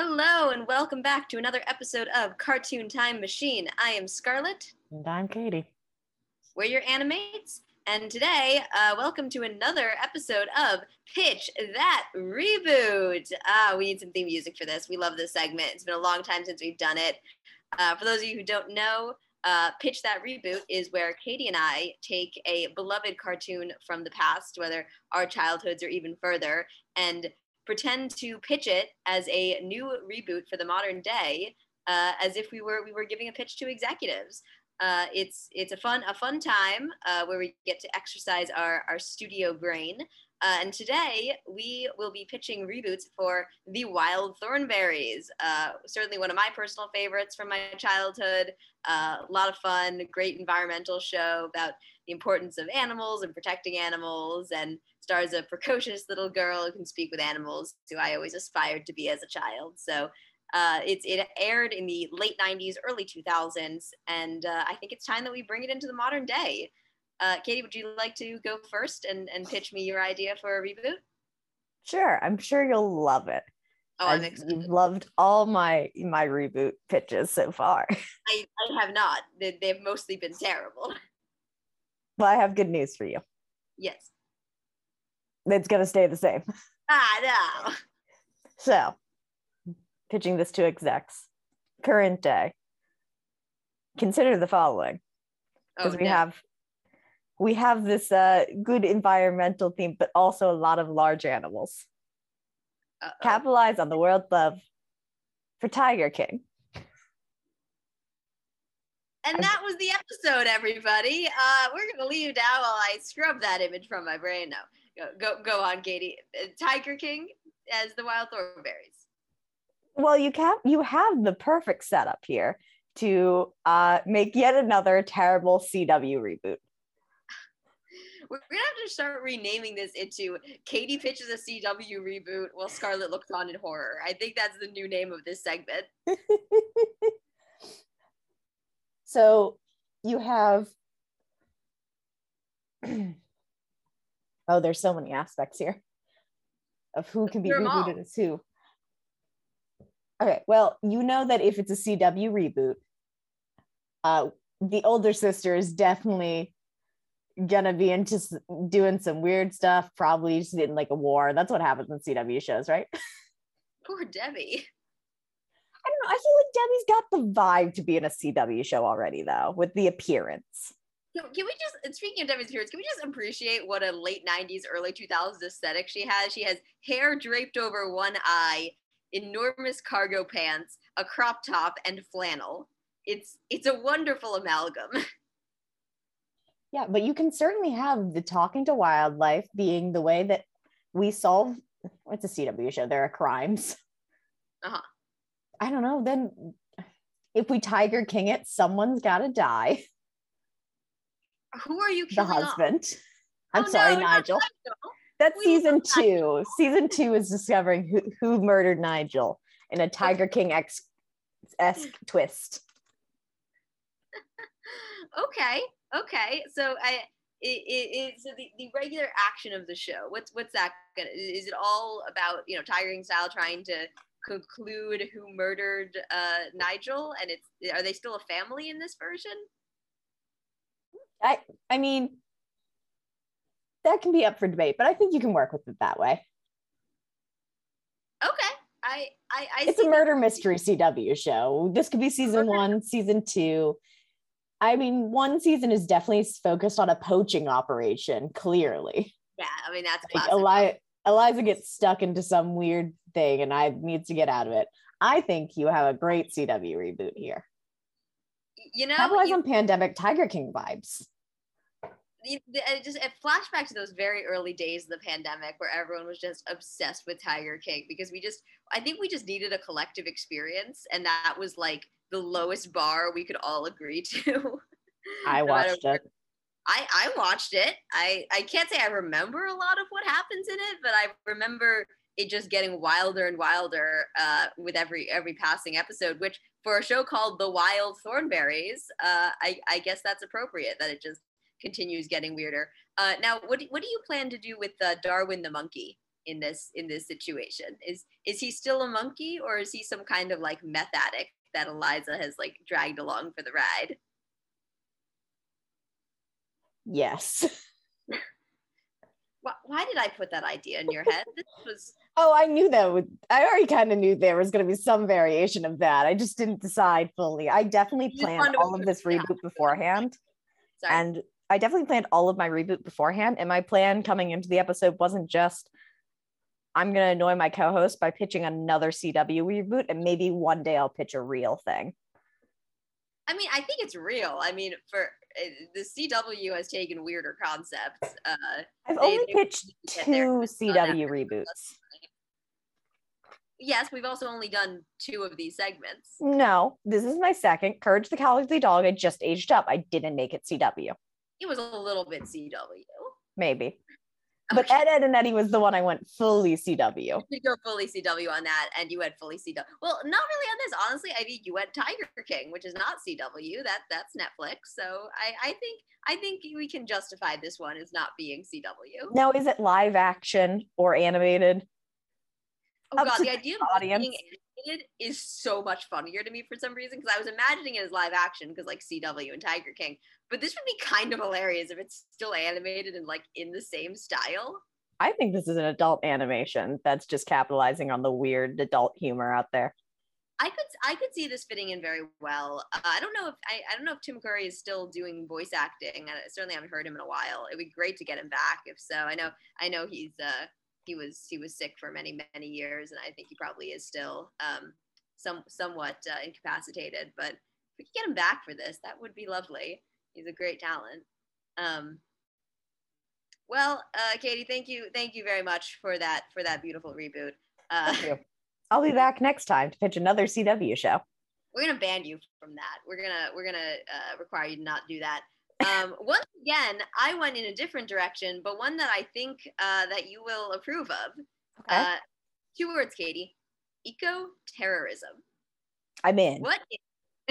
Hello, and welcome back to another episode of Cartoon Time Machine. I am Scarlett. And I'm Katie. We're your Ani-Mates. And today, uh, welcome to another episode of Pitch That Reboot. Ah, we need some theme music for this. We love this segment. It's been a long time since we've done it. Uh, for those of you who don't know, uh, Pitch That Reboot is where Katie and I take a beloved cartoon from the past, whether our childhoods or even further, and pretend to pitch it as a new reboot for the modern day, uh, as if we were we were giving a pitch to executives. Uh, it's it's a fun a fun time uh, where we get to exercise our our studio brain. Uh, and today we will be pitching reboots for The Wild Thornberrys. Uh, certainly one of my personal favorites from my childhood. Uh, a lot of fun, great environmental show about the importance of animals and protecting animals, and stars a precocious little girl who can speak with animals, who I always aspired to be as a child. So uh, it's it aired in the late 90s, early 2000s, and uh, I think it's time that we bring it into the modern day. Uh, Katie, would you like to go first and, and pitch me your idea for a reboot? Sure, I'm sure you'll love it. Oh, I'm excited. You've loved all my my reboot pitches so far. I, I have not. They, they've mostly been terrible. Well, I have good news for you. Yes. It's gonna stay the same. I know. So, pitching this to execs, current day. Consider the following, because Oh, we no. have we have this uh, good environmental theme, but also a lot of large animals. Uh-oh. Capitalize on the world love for Tiger King. And that was the episode, everybody. Uh, we're gonna leave now while I scrub that image from my brain. Now, go go, go on, Katie. Tiger King as the Wild Thornberrys. Well, you can you have the perfect setup here to uh, make yet another terrible CW reboot. We're gonna have to start renaming this into Katie pitches a CW reboot while Scarlett looks on in horror. I think that's the new name of this segment. So you have oh, there's so many aspects here of who can be all. rebooted as who. Okay, well, you know that if it's a CW reboot, uh, the older sister is definitely gonna be into doing some weird stuff, probably just in like a war. That's what happens in CW shows, right? Poor Debbie. I don't know. I feel like Debbie's got the vibe to be in a CW show already, though, with the appearance. Can can we just, speaking of Debbie's appearance, can we just appreciate what a late 90s, early 2000s aesthetic she has? She has hair draped over one eye, enormous cargo pants, a crop top, and flannel. It's it's a wonderful amalgam. Yeah, but you can certainly have the talking to wildlife being the way that we solve. It's a CW show. There are crimes. Uh-huh. I don't know. Then, if we Tiger King it, someone's got to die. Who are you The killing off? husband. I'm Oh, sorry, no, Nigel. Nigel. That's We season two. Season two is discovering who, who murdered Nigel in a Tiger King esque twist. okay okay so i it, it, it, so the, the regular action of the show what's what's that gonna is it all about you know tiger king style trying to conclude who murdered uh nigel and it's are they still a family in this version I I mean that can be up for debate, but I think you can work with it that way. okay i i, I It's a that- murder mystery CW show. This could be season Okay. one, season two. I mean, one season is definitely focused on a poaching operation, clearly. yeah i mean that's Like. Eli- Eliza gets stuck into some weird thing and I needs to get out of it. I think you have a great CW reboot here. you know Capitalize you- on pandemic Tiger King vibes. It just it flashback to those very early days of the pandemic where everyone was just obsessed with Tiger King because we just I think we just needed a collective experience and that was like the lowest bar we could all agree to. I watched it. I I watched it. I I can't say I remember a lot of what happens in it, but I remember it just getting wilder and wilder uh, with every every passing episode. Which for a show called The Wild Thornberrys, uh, I I guess that's appropriate that it just continues getting weirder. Uh, now, what do, what do you plan to do with uh, Darwin the monkey in this in this situation? Is is he still a monkey or is he some kind of like meth addict that Eliza has like dragged along for the ride? Yes. Why, why did I put that idea in your head? This was Oh, I knew that would I already kind of knew there was going to be some variation of that. I just didn't decide fully. I definitely planned all of this reboot beforehand. sorry. And I definitely planned all of my reboot beforehand. And my plan coming into the episode wasn't just I'm gonna annoy my co-host by pitching another CW reboot, and maybe one day I'll pitch a real thing. I mean, I think it's real. I mean, for uh, the CW has taken weirder concepts. Uh, I've They- only they pitched two. CW reboots. yes, we've also only done two of these segments. No, this is my second. Courage the Cowardly Dog. I just aged up. I didn't make it CW. It was a little bit CW. Maybe. But. Ed, Edd n Eddy was the one I went fully CW. You go fully CW on that, and you went fully CW. Well, not really on this. Honestly, I think you went Tiger King, which is not CW. That that's Netflix. So I I think I think we can justify this one as not being CW. Now, is it live action or animated? Oh up god, the idea of audience. being animated is so much funnier to me for some reason because I was imagining it as live action because like CW and Tiger King. But this would be kind of hilarious if it's still animated and like in the same style. I think this is an adult animation that's just capitalizing on the weird adult humor out there. I could I could see this fitting in very well. Uh, I don't know if I, I don't know if Tim Curry is still doing voice acting. I certainly haven't heard him in a while. It'd be great to get him back. If so, I know I know he's uh he was he was sick for many many years, and I think he probably is still um some somewhat uh, incapacitated. But if we could get him back for this, that would be lovely. He's a great talent. Um, well, uh, Katie, thank you thank you very much for that for that beautiful reboot. Uh, Thank you. I'll be back next time to pitch another CW show. we're gonna ban you from that. We're gonna we're gonna uh, require you to not do that. Um, once again, I went in a different direction, but one that I think uh, that you will approve of. Okay. Uh, two words, Katie. Eco terrorism. I'm in. What? i-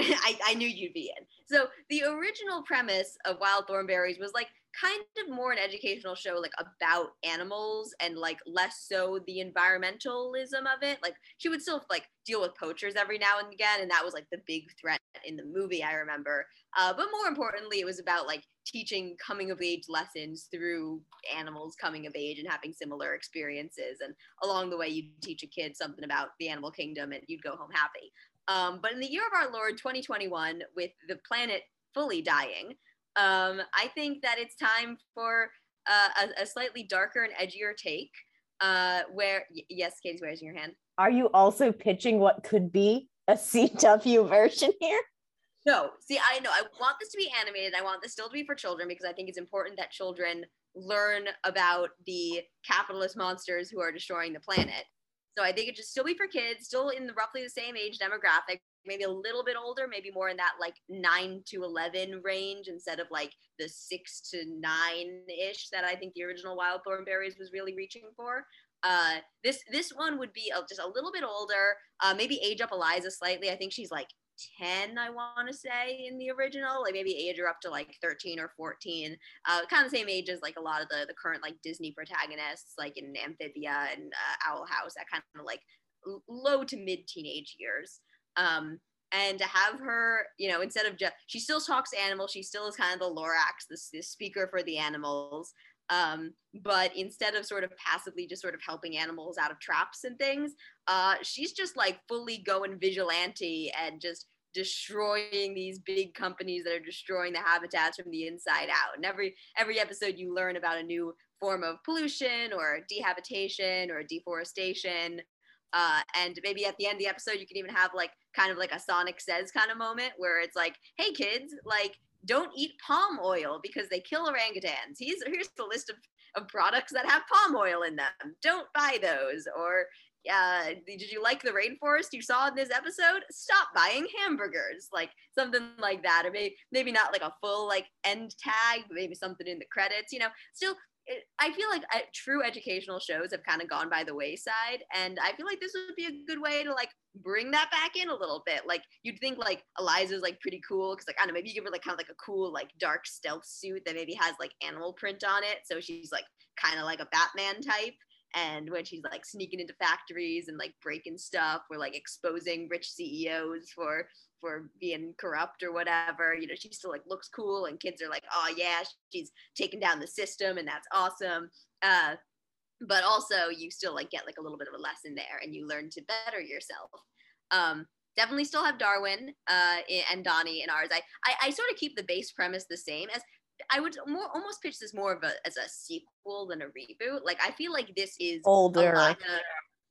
I, I knew you'd be in. So the original premise of Wild Thornberrys was like kind of more an educational show, like about animals and like less so the environmentalism of it. Like she would still like deal with poachers every now and again, and that was like the big threat in the movie. I remember. Uh, but more importantly, it was about like teaching coming of age lessons through animals coming of age and having similar experiences. And along the way, you'd teach a kid something about the animal kingdom, and you'd go home happy. Um, but in the year of our Lord 2021, with the planet fully dying, um, I think that it's time for uh, a, a slightly darker and edgier take. Uh, where y- yes, Katie's raising your hand. Are you also pitching what could be a CW version here? No, see, I know I want this to be animated. I want this still to be for children because I think it's important that children learn about the capitalist monsters who are destroying the planet. So I think it should still be for kids, still in the roughly the same age demographic, maybe a little bit older, maybe more in that like nine to eleven range instead of like the six to nine ish that I think the original Wild Thornberrys was really reaching for. Uh, this this one would be just a little bit older, uh, maybe age up Eliza slightly. I think she's like 10 i want to say in the original like maybe age her up to like 13 or 14 uh, kind of the same age as like a lot of the the current like disney protagonists like in amphibia and uh, owl house that kind of like low to mid teenage years. Um and to have her you know instead of just she still talks animals she still is kind of the lorax the, the speaker for the animals um, but instead of sort of passively just sort of helping animals out of traps and things uh, she's just like fully going vigilante and just destroying these big companies that are destroying the habitats from the inside out. And every every episode you learn about a new form of pollution or dehabitation or deforestation. Uh, and maybe at the end of the episode you can even have like kind of like a Sonic says kind of moment where it's like, hey kids, like don't eat palm oil because they kill orangutans. Here's here's the list of, of products that have palm oil in them. Don't buy those. Or uh, did you like the rainforest you saw in this episode? Stop buying hamburgers, like something like that, or maybe maybe not like a full like end tag, maybe something in the credits. You know, still. It, I feel like uh, true educational shows have kind of gone by the wayside, and I feel like this would be a good way to like bring that back in a little bit. Like you'd think like Eliza's like pretty cool because like I don't know maybe you give her like kind of like a cool like dark stealth suit that maybe has like animal print on it, so she's like kind of like a Batman type and when she's like sneaking into factories and like breaking stuff or like exposing rich CEOs for for being corrupt or whatever you know she still like looks cool and kids are like oh yeah she's taking down the system and that's awesome. Uh but also you still like get like a little bit of a lesson there and you learn to better yourself. Um definitely still have darwin uh and donnie in ours. I i, I sort of keep the base premise the same as I would more almost pitch this more of a as a sequel than a reboot. Like I feel like this is older. Eliza,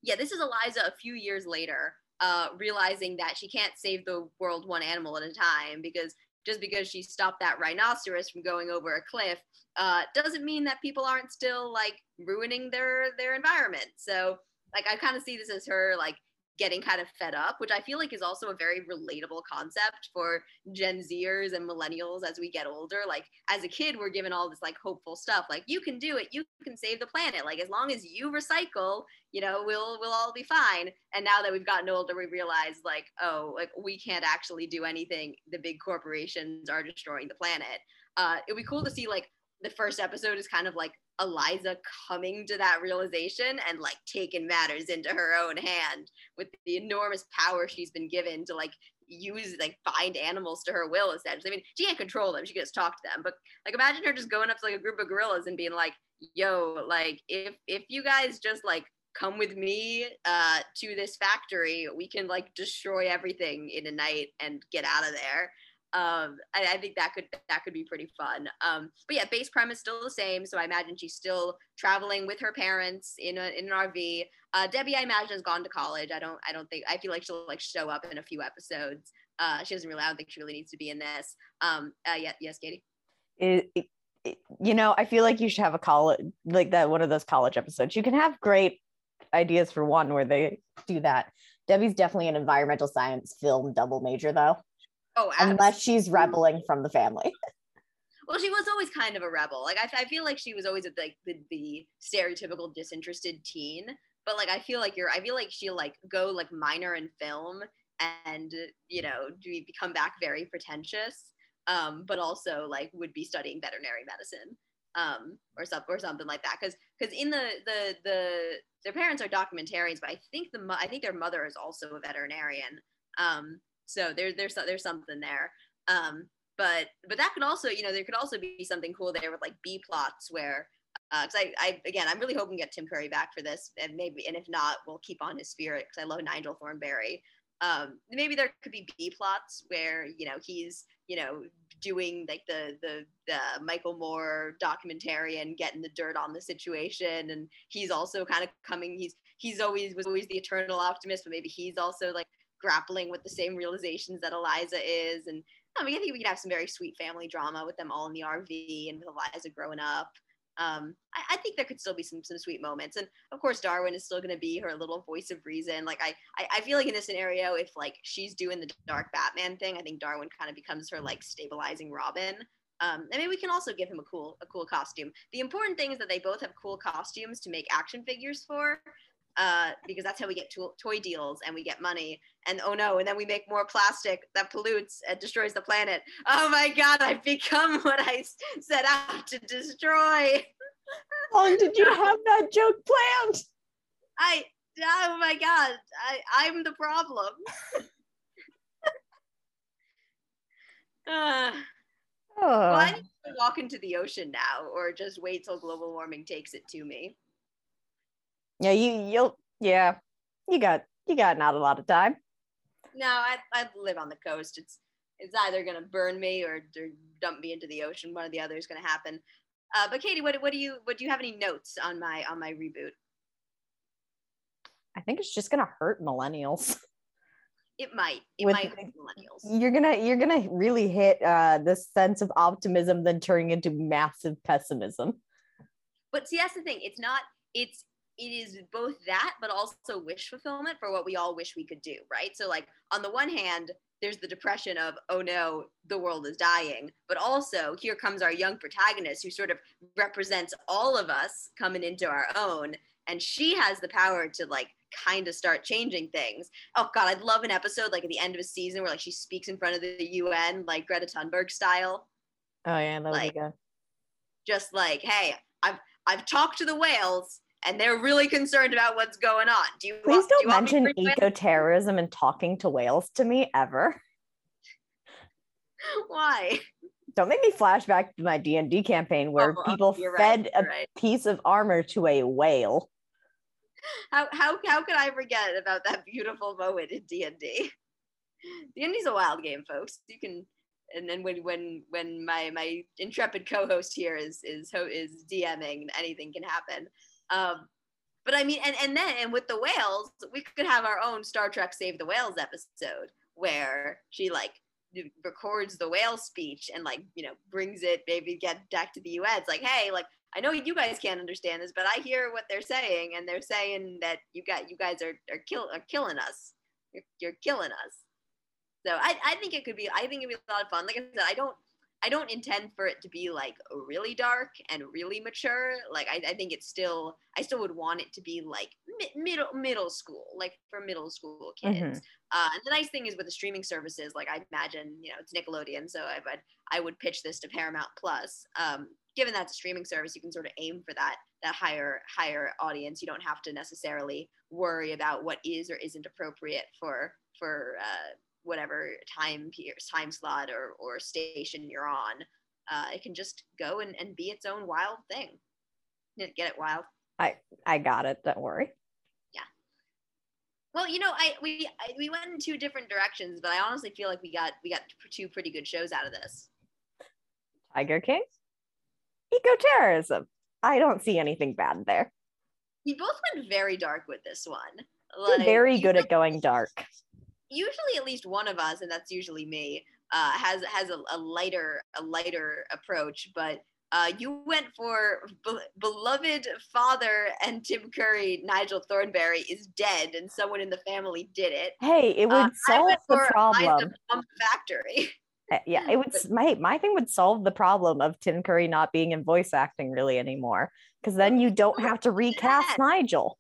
yeah, this is Eliza a few years later, uh, realizing that she can't save the world one animal at a time because just because she stopped that rhinoceros from going over a cliff uh, doesn't mean that people aren't still like ruining their their environment. So like I kind of see this as her like getting kind of fed up, which I feel like is also a very relatable concept for Gen Zers and millennials as we get older. Like as a kid, we're given all this like hopeful stuff, like you can do it, you can save the planet. Like as long as you recycle, you know, we'll we'll all be fine. And now that we've gotten older, we realize like, oh, like we can't actually do anything. The big corporations are destroying the planet. Uh, it'd be cool to see like the first episode is kind of like Eliza coming to that realization and like taking matters into her own hand with the enormous power she's been given to like use like find animals to her will essentially. I mean, she can't control them; she can just talk to them. But like, imagine her just going up to like a group of gorillas and being like, "Yo, like if if you guys just like come with me uh, to this factory, we can like destroy everything in a night and get out of there." Um, I, I, think that could that could be pretty fun. Um, but yeah, base premise still the same. So I imagine she's still traveling with her parents in a, in an RV. Uh, Debbie, I imagine, has gone to college. I don't I don't think I feel like she'll like show up in a few episodes. Uh, she doesn't really. I don't think she really needs to be in this. Um, uh, yeah, yes, Katie. It, it, you know, I feel like you should have a college like that. One of those college episodes. You can have great ideas for one where they do that. Debbie's definitely an environmental science film double major, though. Oh, absolutely. unless she's rebelling from the family. well, she was always kind of a rebel. Like I, I feel like she was always a, like the, the stereotypical disinterested teen. But like I feel like you're, I feel like she'll like go like minor in film and you know do become back very pretentious. Um, but also like would be studying veterinary medicine um, or something or something like that. Because because in the the the their parents are documentarians, but I think the I think their mother is also a veterinarian. Um, so there, there's there's something there. Um, but but that could also, you know, there could also be something cool there with like B plots where because uh, I, I again I'm really hoping to get Tim Curry back for this and maybe and if not we'll keep on his spirit because I love Nigel Thornberry. Um, maybe there could be B plots where you know he's you know doing like the the the Michael Moore documentary and getting the dirt on the situation and he's also kind of coming he's he's always was always the eternal optimist but maybe he's also like grappling with the same realizations that Eliza is. And I, mean, I think we could have some very sweet family drama with them all in the RV and with Eliza growing up. Um, I, I, think there could still be some some sweet moments, and of course Darwin is still going to be her little voice of reason. Like I, I, I feel like in this scenario, if like she's doing the dark Batman thing, I think Darwin kind of becomes her like stabilizing Robin. Um, and maybe we can also give him a cool a cool costume. The important thing is that they both have cool costumes to make action figures for uh, because that's how we get to- toy deals and we get money. And oh no, and then we make more plastic that pollutes and destroys the planet. Oh my God, I've become what I set out to destroy. How long did you have that joke planned? I, oh my God, I, I'm the problem. uh, oh. Well, I need to walk into the ocean now or just wait till global warming takes it to me. Yeah, you you'll yeah, you got you got not a lot of time. No, I I live on the coast. It's it's either gonna burn me or, or dump me into the ocean. One or the other is gonna happen. Uh, but Katie, what what do you what do you have any notes on my on my reboot? I think it's just gonna hurt millennials. It might. It With, might hurt millennials. You're gonna you're gonna really hit uh, this sense of optimism, then turning into massive pessimism. But see, that's the thing. It's not. It's it is both that but also wish fulfillment for what we all wish we could do right? So like on the one hand there's the depression of oh no the world is dying but also here comes our young protagonist who sort of represents all of us coming into our own and she has the power to like kind of start changing things. Oh god i'd love an episode like at the end of a season where like she speaks in front of the un like greta thunberg style. Oh yeah that would like, be good. just like hey i've i've talked to the whales and they're really concerned about what's going on. Do you Please want, don't do you want me mention eco-terrorism and talking to whales to me ever. Why? Don't make me flashback to my D&D campaign where oh, oh, people you're right, fed a right. piece of armor to a whale. How how how could I forget about that beautiful moment in D and D? D and D's a wild game, folks. You can, and then when when when my my intrepid co-host here is is ho- is DMing, anything can happen. Um, but I mean, and and then and with the whales, we could have our own Star Trek Save the Whales episode where she like records the whale speech and like you know brings it maybe get back to the U.S. Like, hey, like I know you guys can't understand this, but I hear what they're saying, and they're saying that you got you guys are are kill are killing us. You're, you're killing us. So I, I think it could be I think it'd be a lot of fun. Like I said, I don't I don't intend for it to be like really dark and really mature. Like I, I think it's still I still would want it to be like mi- middle middle school, like for middle school kids. Mhm. Uh, and the nice thing is with the streaming services, like I imagine, you know, it's Nickelodeon, so I would I would pitch this to Paramount Plus. Um, given that's a streaming service, you can sort of aim for that that higher higher audience. You don't have to necessarily worry about what is or isn't appropriate for for uh, whatever time time slot or or station you're on. Uh, it can just go and, and be its own wild thing. Get it wild. I I got it. Don't worry. Yeah. Well, you know, I we I, we went in two different directions, but I honestly feel like we got we got two pretty good shows out of this. Tiger King, eco-terrorism. I don't see anything bad there. We both went very dark with this one. You're Like, very good at going dark. Usually, at least one of us, and that's usually me, uh, has has a, a lighter a lighter approach. But uh, you went for be- beloved father and Tim Curry. Nigel Thornberry is dead, and someone in the family did it. Hey, it would Uh, solve the problem. Factory. Uh, Yeah, it would. My my thing would solve the problem of Tim Curry not being in voice acting really anymore, because then you don't have to recast Yes. Nigel.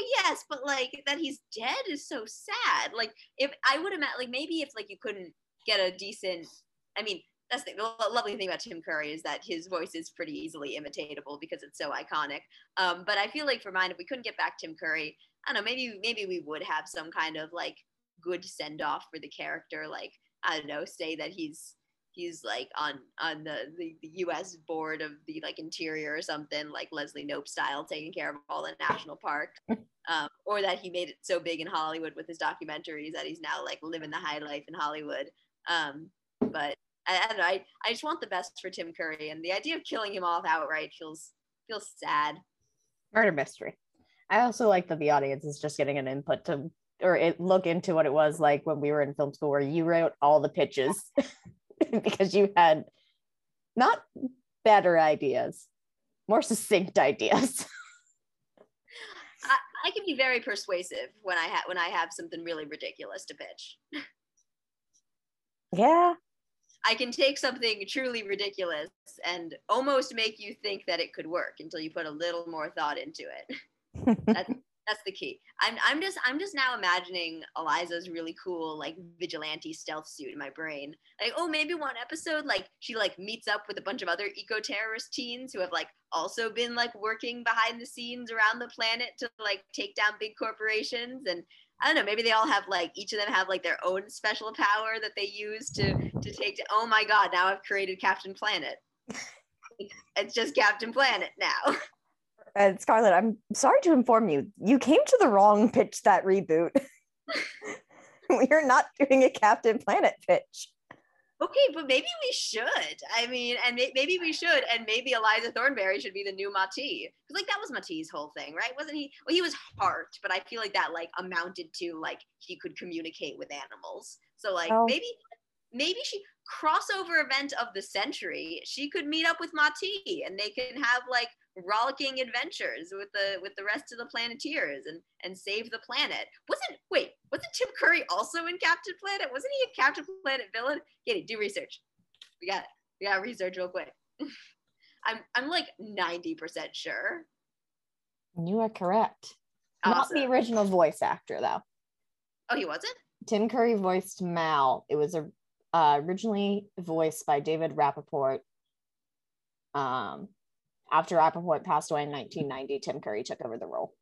Well, yes, but like that he's dead is so sad. Like if I would imagine, like maybe if like you couldn't get a decent, I mean, that's the, the lovely thing about Tim Curry is that his voice is pretty easily imitatable because it's so iconic. Um, but I feel like for mine, if we couldn't get back Tim Curry, I don't know, maybe maybe we would have some kind of like good send off for the character. Like I don't know, say that he's he's like on on the, the the U.S. board of the like interior or something, like Leslie Knope style, taking care of all the national parks um, or that he made it so big in Hollywood with his documentaries that he's now like living the high life in Hollywood. Um, but I, I don't know. I, I just want the best for Tim Curry, and the idea of killing him off outright feels feels sad. Murder mystery. I also like that the audience is just getting an input to or it, look into what it was like when we were in film school, where you wrote all the pitches because you had not better ideas, more succinct ideas. I, I can be very persuasive when I have when I have something really ridiculous to pitch. yeah, I can take something truly ridiculous and almost make you think that it could work until you put a little more thought into it. That's that's the key. I'm I'm just I'm just now imagining Eliza's really cool like vigilante stealth suit in my brain. Like, oh, maybe one episode like she like meets up with a bunch of other eco-terrorist teens who have like also been like working behind the scenes around the planet to like take down big corporations and I don't know, maybe they all have like each of them have like their own special power that they use to to take to, oh my god, now I've created Captain Planet. it's just Captain Planet now. and Scarlett, I'm sorry to inform you, you came to the wrong pitch that reboot. We're not doing a Captain Planet pitch. Okay, but maybe we should. I mean, and may- maybe we should, and maybe Eliza Thornberry should be the new Ma-Ti, because like that was Ma-Ti's whole thing, right? Wasn't he? Well, he was heart, but I feel like that like amounted to like he could communicate with animals. So like Oh. maybe, maybe she crossover event of the century. She could meet up with Ma-Ti, and they can have like rollicking adventures with the with the rest of the Planeteers and and save the planet. Wasn't wait? Wasn't Tim Curry also in Captain Planet? Wasn't he a Captain Planet villain? Get it, do research. We got it. We got research real quick. I'm I'm like 90% sure. You are correct. Not the original voice actor, though. Oh, he wasn't? Tim Curry voiced Mal. It was a, uh, originally voiced by David Rappaport. Um, after Rappaport passed away in 1990, Tim Curry took over the role.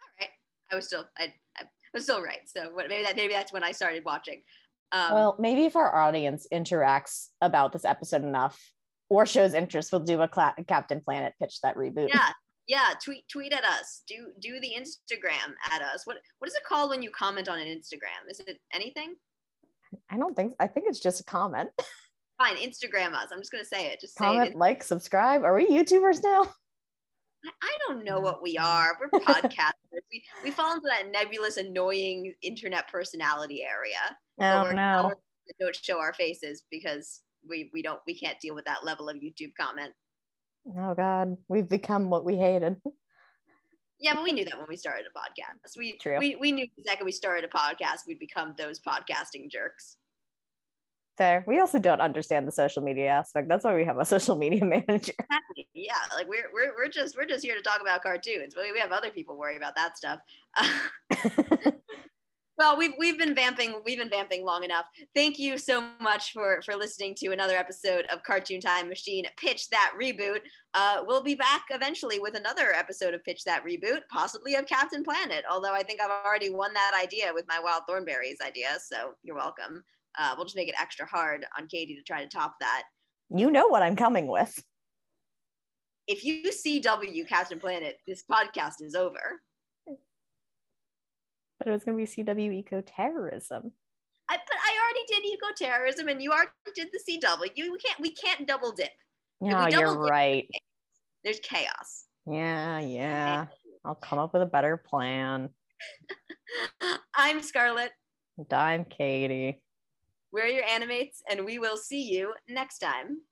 All right, I was still I, I was still right. So what, maybe that maybe that's when I started watching. Um, well, maybe if our audience interacts about this episode enough or shows interest, we'll do a Cla- Captain Planet pitch that reboot. yeah, yeah. Tweet tweet at us. Do do the Instagram at us. What what is it called when you comment on an Instagram? Is it anything? I don't think I think it's just a comment. Fine, Instagram us. I'm just gonna say it. Just say comment, it. like, subscribe. Are we YouTubers now? I- don't know what we are. We're podcasters. we we fall into that nebulous, annoying internet personality area. Oh no. Don't show our faces because we we don't we can't deal with that level of YouTube comment. Oh god. We've become what we hated. Yeah, but we knew that when we started a podcast. We True. we we knew the second we started a podcast, we'd become those podcasting jerks. Fair. We also don't understand the social media aspect. That's why we have a social media manager. Exactly. Yeah, like we're we're we're just we're just here to talk about cartoons. But we have other people worry about that stuff. well, we've we've been vamping we've been vamping long enough. Thank you so much for for listening to another episode of Cartoon Time Machine. Pitch that reboot. Uh, we'll be back eventually with another episode of Pitch That Reboot, possibly of Captain Planet. Although I think I've already won that idea with my Wild Thornberrys idea, so you're welcome. Uh, we'll just make it extra hard on Katie to try to top that. you know what I'm coming with. If you CW Captain Planet, this podcast is over. But it was gonna be CW eco terrorism. I, but I already did eco terrorism, and you already did the CW. You we can't we can't double dip. Yeah, we you're double dip- right. There's chaos. Yeah, yeah. I'll come up with a better plan. I'm Scarlett. And I'm Katie. We're your Ani-Mates, and we will see you next time.